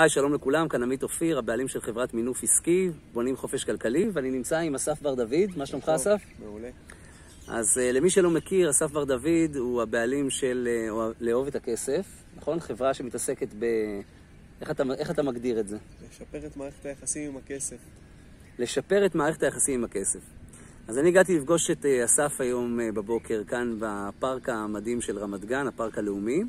היי, שלום לכולם, כאן עמית אופיר, הבעלים של חברת מינוף עסקי, בונים חופש כלכלי, ואני נמצא עם אסף בר דוד. מה שלומך, אסף? מעולה. אז uh, למי שלא מכיר, אסף בר דוד הוא הבעלים של uh, לאהוב את הכסף, נכון? חברה שמתעסקת ב... איך אתה, איך אתה מגדיר את זה? לשפר את מערכת היחסים עם הכסף. לשפר את מערכת היחסים עם הכסף. אז אני הגעתי לפגוש את uh, אסף היום uh, בבוקר כאן בפארק המדהים של רמת גן, הפארק הלאומי,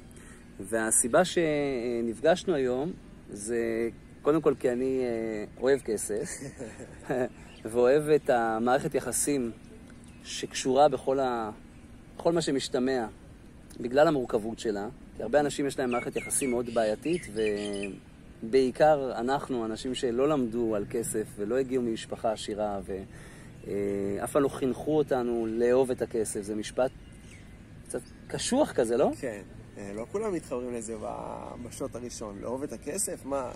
והסיבה שנפגשנו היום זה קודם כל כי אני אה, אוהב כסף, ואוהב את המערכת יחסים שקשורה בכל, ה... בכל מה שמשתמע, בגלל המורכבות שלה. כי הרבה אנשים יש להם מערכת יחסים מאוד בעייתית, ובעיקר אנחנו, אנשים שלא למדו על כסף ולא הגיעו ממשפחה עשירה, ואף פעם לא חינכו אותנו לאהוב את הכסף. זה משפט קצת קשוח כזה, לא? כן. אה, לא כולם מתחברים לזה בשנות הראשון. לאהוב את הכסף? מה?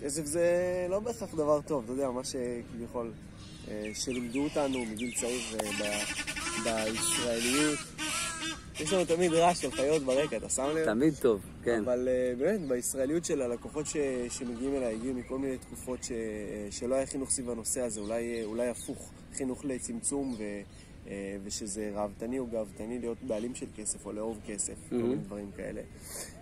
כסף זה לא בהכרח דבר טוב, אתה יודע, מה שכביכול, אה, שלימדו אותנו מגיל צעיר אה, בישראליות. יש לנו תמיד רעש של חיות ברקע, אתה שם לב? תמיד טוב, כן. אבל באמת, בישראליות של הלקוחות ש, שמגיעים אליי, הגיעו מכל מיני תקופות ש, שלא היה חינוך סביב הנושא הזה, אולי, אולי הפוך, חינוך לצמצום ו... אה, ושזה ראוותני או גאוותני להיות בעלים של כסף או לאהוב כסף, mm-hmm. כל מיני דברים כאלה.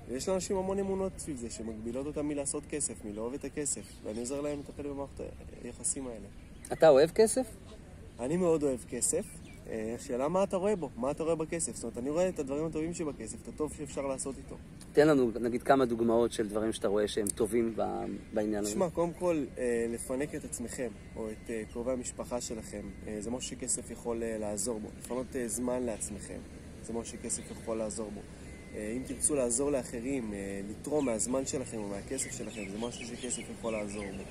ויש לאנשים המון אמונות סביב זה, שמגבילות אותם מלעשות כסף, מלאהוב את הכסף, ואני עוזר להם לטפל במערכת היחסים האלה. אתה אוהב כסף? אני מאוד אוהב כסף. אה, השאלה מה אתה רואה בו, מה אתה רואה בכסף. זאת אומרת, אני רואה את הדברים הטובים שבכסף, את הטוב שאפשר לעשות איתו. תן לנו, נגיד, כמה דוגמאות של דברים שאתה רואה שהם טובים בעניין הזה. תשמע, קודם כל, אה, לפנק את עצמכם, או את אה, קרובי המשפחה שלכם, זה משהו שכסף יכול לעזור בו. לפנות זמן לעצמכם, זה משהו שכסף יכול לעזור בו. אם תרצו לעזור לאחרים, לתרום מהזמן שלכם או מהכסף שלכם, זה משהו שכסף יכול לעזור בו.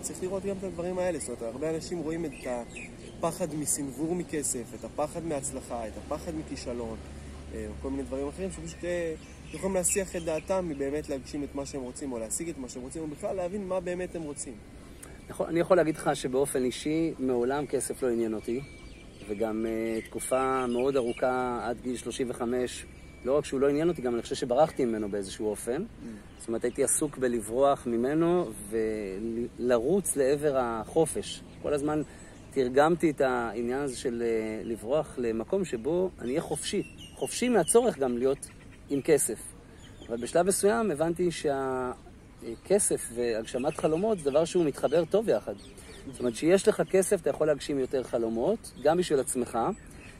צריך לראות גם את הדברים האלה, זאת אומרת, הרבה אנשים רואים את הפחד מסנוור מכסף, את הפחד מהצלחה, את הפחד מכישלון, אה, או כל מיני דברים אחרים, שפשוט אה, יכולים להסיח את דעתם מבאמת להגשים את מה שהם רוצים, או להשיג את מה שהם רוצים, או בכלל להבין מה באמת הם רוצים. אני יכול להגיד לך שבאופן אישי, מעולם כסף לא עניין אותי, וגם uh, תקופה מאוד ארוכה, עד גיל 35, לא רק שהוא לא עניין אותי, גם אני חושב שברחתי ממנו באיזשהו אופן. Mm. זאת אומרת, הייתי עסוק בלברוח ממנו ולרוץ לעבר החופש. כל הזמן תרגמתי את העניין הזה של אה, לברוח למקום שבו אני אהיה חופשי. חופשי מהצורך גם להיות עם כסף. אבל בשלב מסוים הבנתי שהכסף והגשמת חלומות זה דבר שהוא מתחבר טוב יחד. זאת אומרת, כשיש לך כסף אתה יכול להגשים יותר חלומות, גם בשביל עצמך,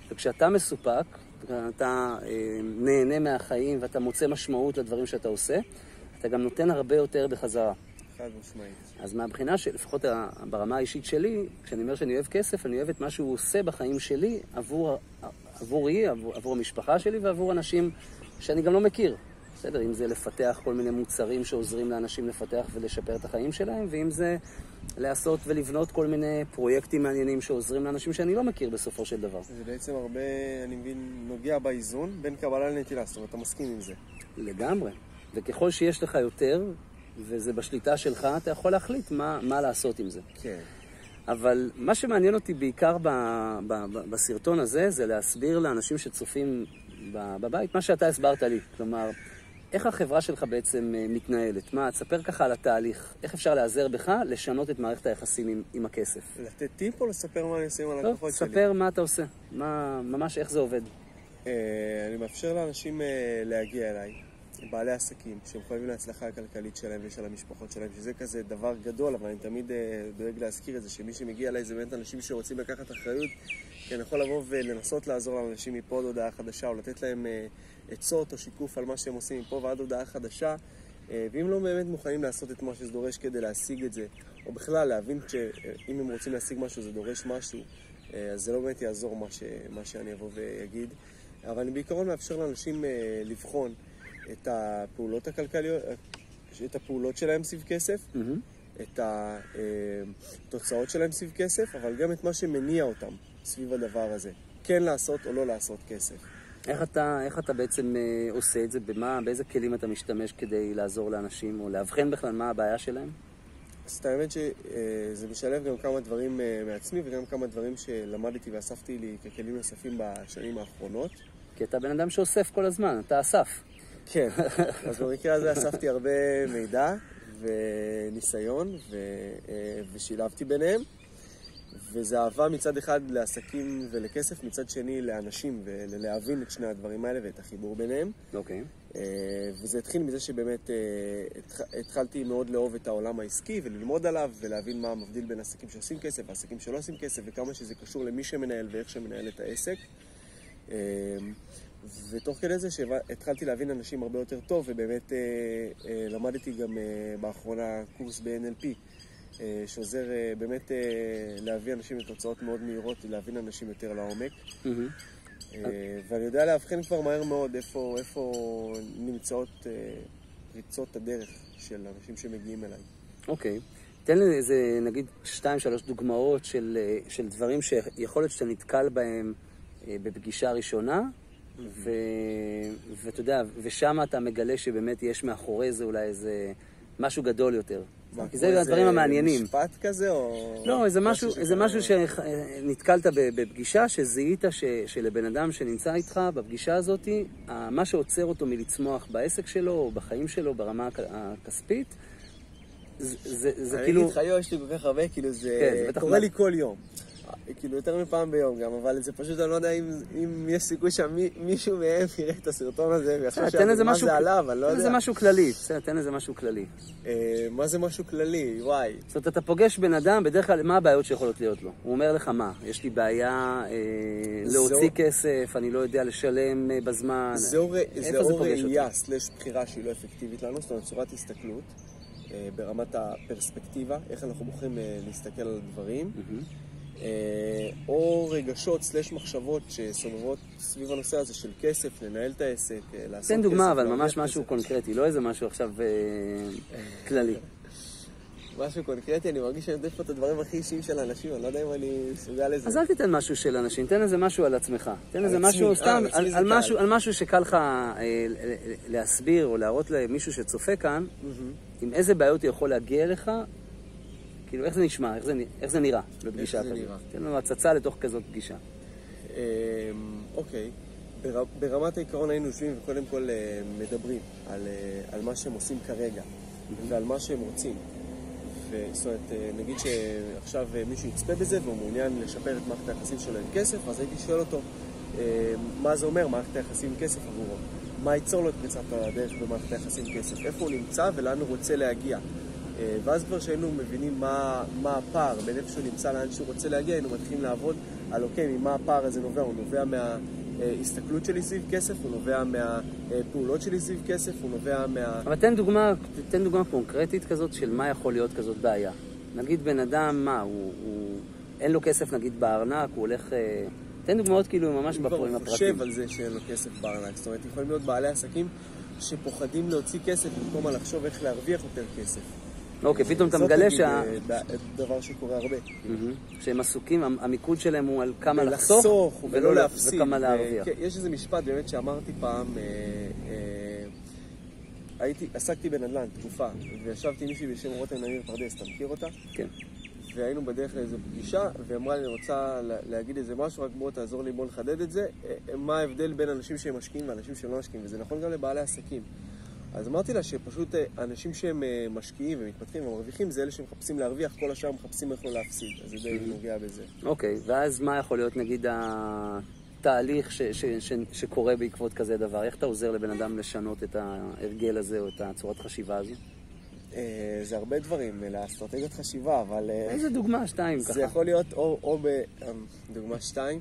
וכשאתה מסופק, אתה אה, נהנה מהחיים ואתה מוצא משמעות לדברים שאתה עושה, אתה גם נותן הרבה יותר בחזרה. חד משמעית. אז מהבחינה, לפחות ברמה האישית שלי, כשאני אומר שאני אוהב כסף, אני אוהב את מה שהוא עושה בחיים שלי עבור, עבורי, עבור, עבור המשפחה שלי ועבור אנשים שאני גם לא מכיר. בסדר, אם זה לפתח כל מיני מוצרים שעוזרים לאנשים לפתח ולשפר את החיים שלהם, ואם זה לעשות ולבנות כל מיני פרויקטים מעניינים שעוזרים לאנשים שאני לא מכיר בסופו של דבר. זה בעצם הרבה, אני מבין, נוגע באיזון בין קבלה לנטילה, זאת אומרת, אתה מסכים עם זה. לגמרי. וככל שיש לך יותר, וזה בשליטה שלך, אתה יכול להחליט מה, מה לעשות עם זה. כן. אבל מה שמעניין אותי בעיקר ב, ב, ב, בסרטון הזה, זה להסביר לאנשים שצופים בבית מה שאתה הסברת לי. כלומר, איך החברה שלך בעצם אה, מתנהלת? מה, תספר ככה על התהליך. איך אפשר להיעזר בך לשנות את מערכת היחסים עם, עם הכסף? לתת טיפ או לספר מה אני עושה עם הלקוחות שלי? ספר מה אתה עושה. מה, ממש איך זה עובד. אה, אני מאפשר לאנשים אה, להגיע אליי. בעלי עסקים שהם חייבים להצלחה הכלכלית שלהם ושל המשפחות שלהם, שזה כזה דבר גדול, אבל אני תמיד uh, דואג להזכיר את זה, שמי שמגיע אליי זה באמת אנשים שרוצים לקחת אחריות, כי אני יכול לבוא ולנסות לעזור לאנשים מפה עד הודעה חדשה, או לתת להם uh, עצות או שיקוף על מה שהם עושים מפה ועד הודעה חדשה, uh, ואם לא באמת מוכנים לעשות את מה שזה דורש כדי להשיג את זה, או בכלל להבין שאם הם רוצים להשיג משהו זה דורש משהו, אז זה לא באמת יעזור מה, ש, מה שאני אבוא ואגיד. אבל אני בעיקרון מאפשר לאנשים לבחון את הפעולות הכלכליות, את הפעולות שלהם סביב כסף, mm-hmm. את התוצאות שלהם סביב כסף, אבל גם את מה שמניע אותם סביב הדבר הזה. כן לעשות או לא לעשות כסף. איך אתה, איך אתה בעצם אה, עושה את זה? במה, באיזה כלים אתה משתמש כדי לעזור לאנשים, או לאבחן בכלל מה הבעיה שלהם? אז את האמת שזה משלב גם כמה דברים אה, מעצמי וגם כמה דברים שלמדתי ואספתי לי ככלים נוספים בשנים האחרונות. כי אתה בן אדם שאוסף כל הזמן, אתה אסף. כן, אז במקרה הזה אספתי הרבה מידע, וניסיון, ו, ושילבתי ביניהם. וזה אהבה מצד אחד לעסקים ולכסף, מצד שני לאנשים ולהבין את שני הדברים האלה ואת החיבור ביניהם. אוקיי. Okay. וזה התחיל מזה שבאמת התחלתי מאוד לאהוב את העולם העסקי וללמוד עליו ולהבין מה מבדיל בין עסקים שעושים כסף ועסקים שלא עושים כסף וכמה שזה קשור למי שמנהל ואיך שמנהל את העסק. ותוך כדי זה שהתחלתי להבין אנשים הרבה יותר טוב, ובאמת אה, אה, למדתי גם אה, באחרונה קורס ב-NLP, שעוזר באמת להביא אנשים לתוצאות מאוד מהירות, להבין אנשים יותר לעומק. Mm-hmm. ואני יודע לאבחן כבר מהר מאוד איפה, איפה נמצאות פריצות הדרך של אנשים שמגיעים אליי. אוקיי. Okay. תן לי איזה, נגיד, שתיים, שלוש דוגמאות של, של דברים שיכול להיות שאתה נתקל בהם בפגישה ראשונה, ו... ואתה יודע, ושם אתה מגלה שבאמת יש מאחורי זה אולי איזה משהו גדול יותר. כי זה הדברים המעניינים. משפט כזה או... לא, איזה משהו, איזה משהו שנתקלת בפגישה, שזיהית ש, שלבן אדם שנמצא איתך בפגישה הזאת, מה שעוצר אותו מלצמוח בעסק שלו או בחיים שלו ברמה הכספית, זה, זה, זה אני כאילו... אני אגיד לך, יו, יש לי כל כך הרבה, כאילו זה כן, קורה לי כל יום. כאילו יותר מפעם ביום גם, אבל זה פשוט, אני לא יודע אם, אם יש סיכוי שמישהו מהם יראה את הסרטון הזה ויחשוב מה זה עליו, אני לא יודע. תן לזה משהו כללי, בסדר, תן לזה משהו כללי. אה, מה זה משהו כללי? וואי. זאת אומרת, אתה פוגש בן אדם, בדרך כלל, מה הבעיות שיכולות להיות לו? הוא אומר לך מה? יש לי בעיה אה, להוציא כסף, אני לא יודע לשלם אה, בזמן. זה או ראייה סלש בחירה שהיא לא אפקטיבית לנו, זאת אומרת, צורת הסתכלות. ברמת הפרספקטיבה, איך אנחנו בוחרים להסתכל על דברים. Mm-hmm. אה, או רגשות סלש מחשבות שסובבות סביב הנושא הזה של כסף, לנהל את העסק, אה, לעשות כסף. תן דוגמה, אבל ממש משהו קונקרטי, לא איזה משהו עכשיו אה, כללי. משהו קונקרטי, אני מרגיש שאני יודע פה את הדברים הכי אישיים של אנשים, אני לא יודע אם אני מסוגל לזה. אז אל תיתן משהו של אנשים, תן איזה משהו על עצמך. תן איזה משהו, סתם, על משהו שקל לך להסביר או להראות למישהו שצופה כאן, עם איזה בעיות הוא יכול להגיע אליך כאילו, איך זה נשמע? איך זה, איך זה נראה בפגישה כזאת? איך זה נראה? תן לנו הצצה לתוך כזאת פגישה. אמ, אוקיי. ברמת העיקרון היינו יושבים וקודם כל אה, מדברים על, אה, על מה שהם עושים כרגע ועל מה שהם רוצים. זאת אומרת, אה, נגיד שעכשיו מישהו יצפה בזה והוא מעוניין לשפר את מערכת היחסים שלו עם כסף, אז הייתי שואל אותו מה זה אומר מערכת היחסים עם כסף עבורו. מה ייצור לו את פריצת הדרך במערכת היחסים עם כסף, איפה הוא נמצא ולאן הוא רוצה להגיע. אה, ואז כבר שהיינו מבינים מה, מה הפער בין איפה שהוא נמצא לאן שהוא רוצה להגיע, היינו מתחילים לעבוד על אוקיי, ממה הפער הזה נובע, הוא נובע מההסתכלות שלי סביב כסף, הוא נובע מהפעולות שלי סביב כסף, הוא נובע מה... אבל תן דוגמה, תן דוגמה קונקרטית כזאת של מה יכול להיות כזאת בעיה. נגיד בן אדם, מה, הוא, הוא אין לו כסף נגיד בארנק, הוא הולך... אה, תן דוגמאות כאילו ממש הפרטיים. הוא חושב על זה שאין לו כסף בארנק. זאת אומרת, יכולים להיות בעלי עסקים שפוחדים להוציא כסף במקום על לחשוב איך להרוויח יותר כסף. אוקיי, פתאום אתה מגלה שה... זה דבר שקורה הרבה. שהם עסוקים, המיקוד שלהם הוא על כמה לחסוך, ולא להפסיד. וכמה להרוויח. כן, יש איזה משפט באמת שאמרתי פעם, אה, אה, הייתי, עסקתי בנדל"ן תקופה, וישבתי עם מישהי בשם רותם נמיר פרדס, אתה מכיר אותה? כן. והיינו בדרך לאיזו פגישה, והיא אמרה לי, אני רוצה להגיד איזה משהו, רק בוא תעזור לי, בוא נחדד את זה. אה, מה ההבדל בין אנשים שהם משקיעים ואנשים שלא משקיעים, וזה נכון גם לבעלי עסקים. אז אמרתי לה שפשוט אה, אנשים שהם אה, משקיעים ומתפתחים ומרוויחים זה אלה שמחפשים להרוויח, כל השאר מחפשים איך לא להפסיד, אז זה די נוגע בזה. אוקיי, ואז מה יכול להיות נגיד התהליך ש- ש- ש- שקורה בעקבות כזה דבר? איך אתה עוזר לבן אדם לשנות את ההרגל הזה או את הצורת חשיבה הזו? אה, זה הרבה דברים, לאסטרטגיות חשיבה, אבל... איזה דוגמה? שתיים ככה. זה יכול להיות או, או בדוגמה שתיים.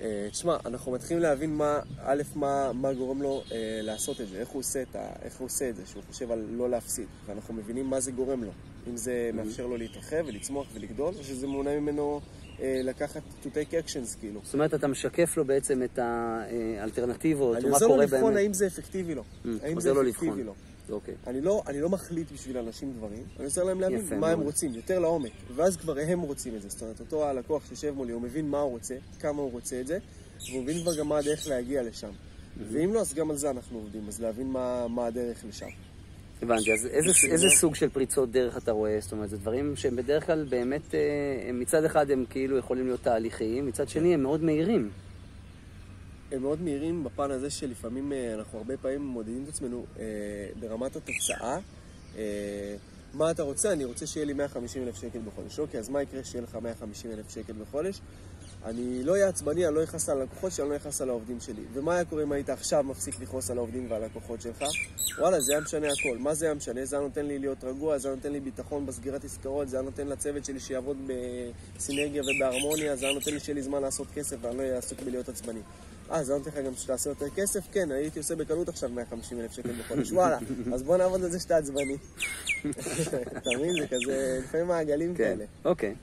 אה, תשמע, אנחנו מתחילים להבין מה, א', מה, מה גורם לו אה, לעשות את זה, איך הוא, עושה את ה, איך הוא עושה את זה, שהוא חושב על לא להפסיד, ואנחנו מבינים מה זה גורם לו. אם זה mm-hmm. מאפשר לו להתרחב ולצמוח ולגדול, או שזה מונע ממנו אה, לקחת to take actions, כאילו. זאת אומרת, אתה משקף לו בעצם את האלטרנטיבות, או מה קורה באמת. אני עוזר לו לבחון האם זה אפקטיבי לו. Mm, האם זה אפקטיבי לו. אוקיי. אני לא, אני לא מחליט בשביל אנשים דברים, אני עוזר להם להבין מה מאוד. הם רוצים, יותר לעומק. ואז כבר הם רוצים את זה. זאת אומרת, אותו הלקוח שיושב מולי, הוא מבין מה הוא רוצה, כמה הוא רוצה את זה, והוא מבין כבר גם מה הדרך להגיע לשם. ואם לא, אז גם על זה אנחנו עובדים, אז להבין מה, מה הדרך לשם. הבנתי, אז איזה, איזה סוג של פריצות דרך אתה רואה? זאת אומרת, זה דברים שהם בדרך כלל באמת, אה, מצד אחד הם כאילו יכולים להיות תהליכיים, מצד שני הם מאוד מהירים. הם מאוד מהירים בפן הזה שלפעמים אה, אנחנו הרבה פעמים מודדים את עצמנו אה, ברמת התוצאה, אה, מה אתה רוצה? אני רוצה שיהיה לי 150 אלף שקל בחודש. אוקיי, אז מה יקרה שיהיה לך 150 אלף שקל בחודש? אני לא אהיה עצבני, אני לא אכעס על הלקוחות שלי, אני לא אכעס על העובדים שלי. ומה היה קורה אם היית עכשיו מפסיק לכעוס על העובדים ועל הלקוחות שלך? וואלה, זה היה משנה הכל. מה זה היה משנה? זה היה נותן לי להיות רגוע, זה היה נותן לי ביטחון בסגירת עסקאות, זה היה נותן לצוות שלי שיעבוד בסינרגיה ובהרמוניה, זה היה נותן לי שיהיה לי זמן לעשות כסף ואני לא אהיה עסוק בלהיות עצבני. אה, זה נותן לך גם שתעשה יותר כסף? כן, הייתי עושה בקלות עכשיו 150 אלף שקל בחודש, וואלה, אז בוא נעבוד על זה שאתה עצבני. אתה מבין? זה כזה, לפעמים מעגלים כן, כאלה. אוקיי.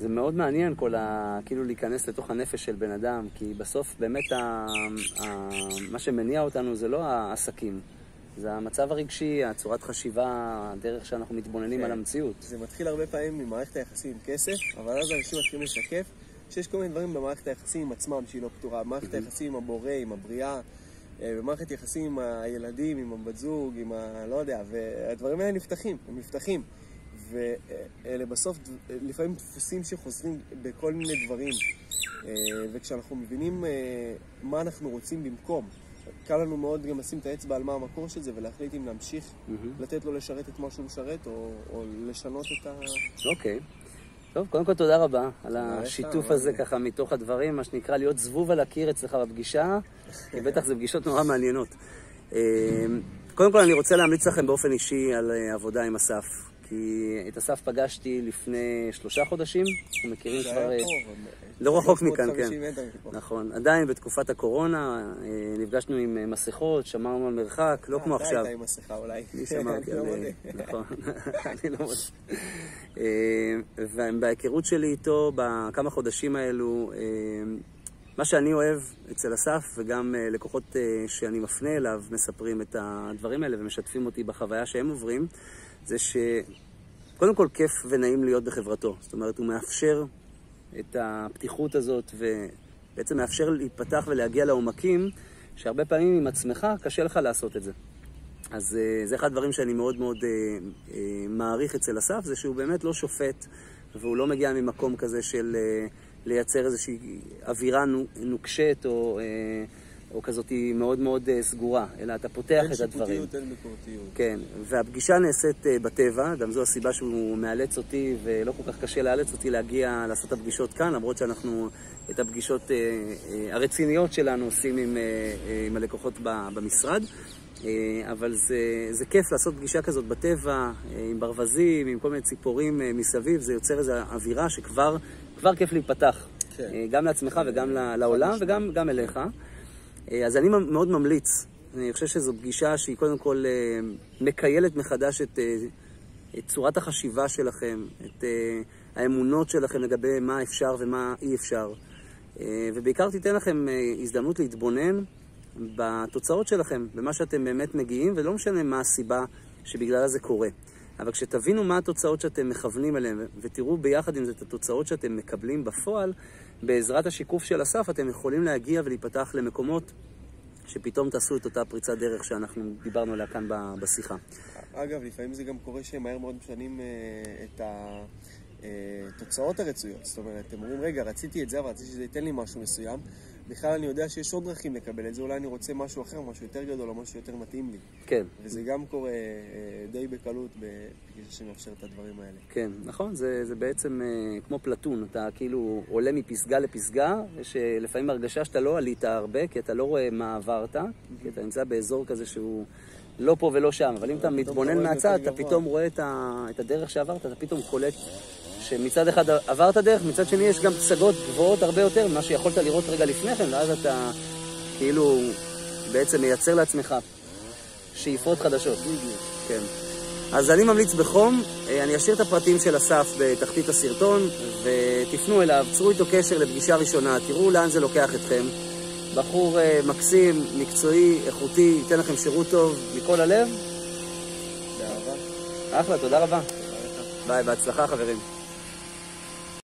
זה מאוד מעניין כל ה... כאילו להיכנס לתוך הנפש של בן אדם, כי בסוף באמת ה... ה... מה שמניע אותנו זה לא העסקים, זה המצב הרגשי, הצורת חשיבה, הדרך שאנחנו מתבוננים כן. על המציאות. זה מתחיל הרבה פעמים ממערכת היחסים עם כסף, אבל אז אנשים מתחילים לשקף שיש כל מיני דברים במערכת היחסים עם עצמם שהיא לא פתורה. במערכת היחסים עם הבורא, עם הבריאה, אה, במערכת יחסים עם הילדים, עם הבת זוג, עם ה... לא יודע, והדברים האלה נפתחים, הם נפתחים. ואלה בסוף לפעמים דפוסים שחוזרים בכל מיני דברים. אה, וכשאנחנו מבינים אה, מה אנחנו רוצים במקום, קל לנו מאוד גם לשים את האצבע על מה המקור של זה ולהחליט אם להמשיך מהמם. לתת לו לשרת את מה שהוא משרת, או, או לשנות את ה... אוקיי. טוב, קודם כל תודה רבה על לך, השיתוף הזה זה? ככה מתוך הדברים, מה שנקרא להיות זבוב על הקיר אצלך בפגישה, כי בטח זה פגישות נורא מעניינות. אה, קודם כל אני רוצה להמליץ לכם באופן אישי על אה, עבודה עם אסף, כי את אסף פגשתי לפני שלושה חודשים, אנחנו מכירים כבר... אה, לא רחוק מכאן, 350 כן. נכון, עדיין בתקופת הקורונה, אה, נפגשנו עם אה, מסכות, שמרנו על מרחק, לא אה, כמו אתה עכשיו. היית עם מסכה אולי. אני שמרתי על... לא מודה. נכון, אני לא מודה. אה, ובהיכרות שלי איתו בכמה חודשים האלו, אה, מה שאני אוהב אצל אסף, וגם אה, לקוחות אה, שאני מפנה אליו, מספרים את הדברים האלה ומשתפים אותי בחוויה שהם עוברים, זה שקודם כל כיף ונעים להיות בחברתו. זאת אומרת, הוא מאפשר את הפתיחות הזאת, ובעצם מאפשר להיפתח ולהגיע לעומקים, שהרבה פעמים עם עצמך קשה לך לעשות את זה. אז אה, זה אחד הדברים שאני מאוד מאוד אה, אה, מעריך אצל אסף, זה שהוא באמת לא שופט, והוא לא מגיע ממקום כזה של לייצר איזושהי אווירה נו- נוקשת או, או כזאת מאוד מאוד אה, סגורה, אלא אתה פותח אין את הדברים. שיפוטיות, אין ביקורתיות. כן, והפגישה נעשית אה, בטבע, גם זו הסיבה שהוא מאלץ אותי, ולא כל כך קשה לאלץ אותי להגיע לעשות את הפגישות כאן, למרות שאנחנו את הפגישות אה, הרציניות שלנו עושים עם, עם הלקוחות במשרד. אבל זה, זה כיף לעשות פגישה כזאת בטבע, עם ברווזים, עם כל מיני ציפורים מסביב, זה יוצר איזו אווירה שכבר כבר כיף להיפתח. כן. גם לעצמך וגם לעולם וגם גם אליך. אה, אז אני מאוד ממליץ, אני חושב שזו פגישה שהיא קודם כל אה, מקיילת מחדש את, אה, את צורת החשיבה שלכם, את האמונות שלכם לגבי מה אפשר ומה אי אפשר. ובעיקר תיתן לכם הזדמנות להתבונן בתוצאות שלכם, במה שאתם באמת מגיעים, ולא משנה מה הסיבה שבגללה זה קורה. אבל כשתבינו מה התוצאות שאתם מכוונים אליהן, ותראו ביחד עם זה את התוצאות שאתם מקבלים בפועל, בעזרת השיקוף של אסף אתם יכולים להגיע ולהיפתח למקומות שפתאום תעשו את אותה פריצת דרך שאנחנו דיברנו עליה כאן בשיחה. אגב, לפעמים זה גם קורה שמהר מאוד משנים אה, את התוצאות הרצויות. זאת אומרת, אתם אומרים, רגע, רציתי את זה, אבל רציתי שזה ייתן לי משהו מסוים. בכלל אני יודע שיש עוד דרכים לקבל את זה, אולי אני רוצה משהו אחר, משהו יותר גדול או משהו יותר מתאים לי. כן, וזה גם קורה אה, די בקלות בפגישה שמאפשר את הדברים האלה. כן, נכון, זה, זה בעצם אה, כמו פלטון, אתה כאילו עולה מפסגה לפסגה, יש לפעמים הרגשה שאתה לא עלית הרבה, כי אתה לא רואה מה עברת, כי אתה נמצא באזור כזה שהוא לא פה ולא שם, אבל אם אתה מתבונן מהצד, אתה. פתאום רואה את הדרך שעברת, אתה פתאום קולט שמצד אחד עברת דרך, מצד שני יש גם פסגות גבוהות הרבה יותר ממה שיכולת לראות רגע לפני כן, ואז אתה כאילו בעצם מייצר לעצמך שאיפות חדשות. כן. אז אני ממליץ בחום, אה, אני אשאיר את הפרטים של אסף בתחתית הסרטון, ותפנו אליו, צרו איתו קשר לפגישה ראשונה, תראו לאן זה לוקח אתכם. בחור אה, מקסים, מקצועי, איכותי, ייתן לכם שירות טוב מכל הלב. באהבה. אחלה, תודה רבה. תודה לך. ביי, בהצלחה חברים.